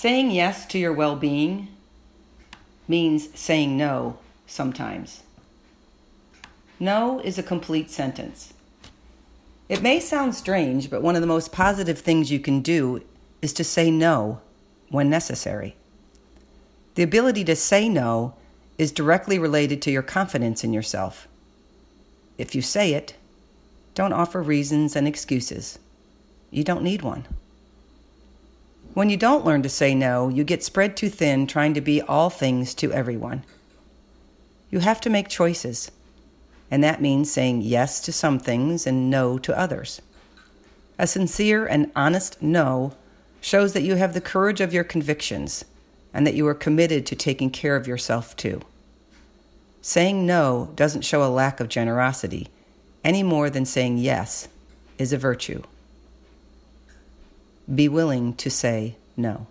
Saying yes to your well being means saying no sometimes. No is a complete sentence. It may sound strange, but one of the most positive things you can do is to say no when necessary. The ability to say no is directly related to your confidence in yourself. If you say it, don't offer reasons and excuses. You don't need one. When you don't learn to say no, you get spread too thin trying to be all things to everyone. You have to make choices, and that means saying yes to some things and no to others. A sincere and honest no shows that you have the courage of your convictions and that you are committed to taking care of yourself too. Saying no doesn't show a lack of generosity any more than saying yes is a virtue be willing to say no.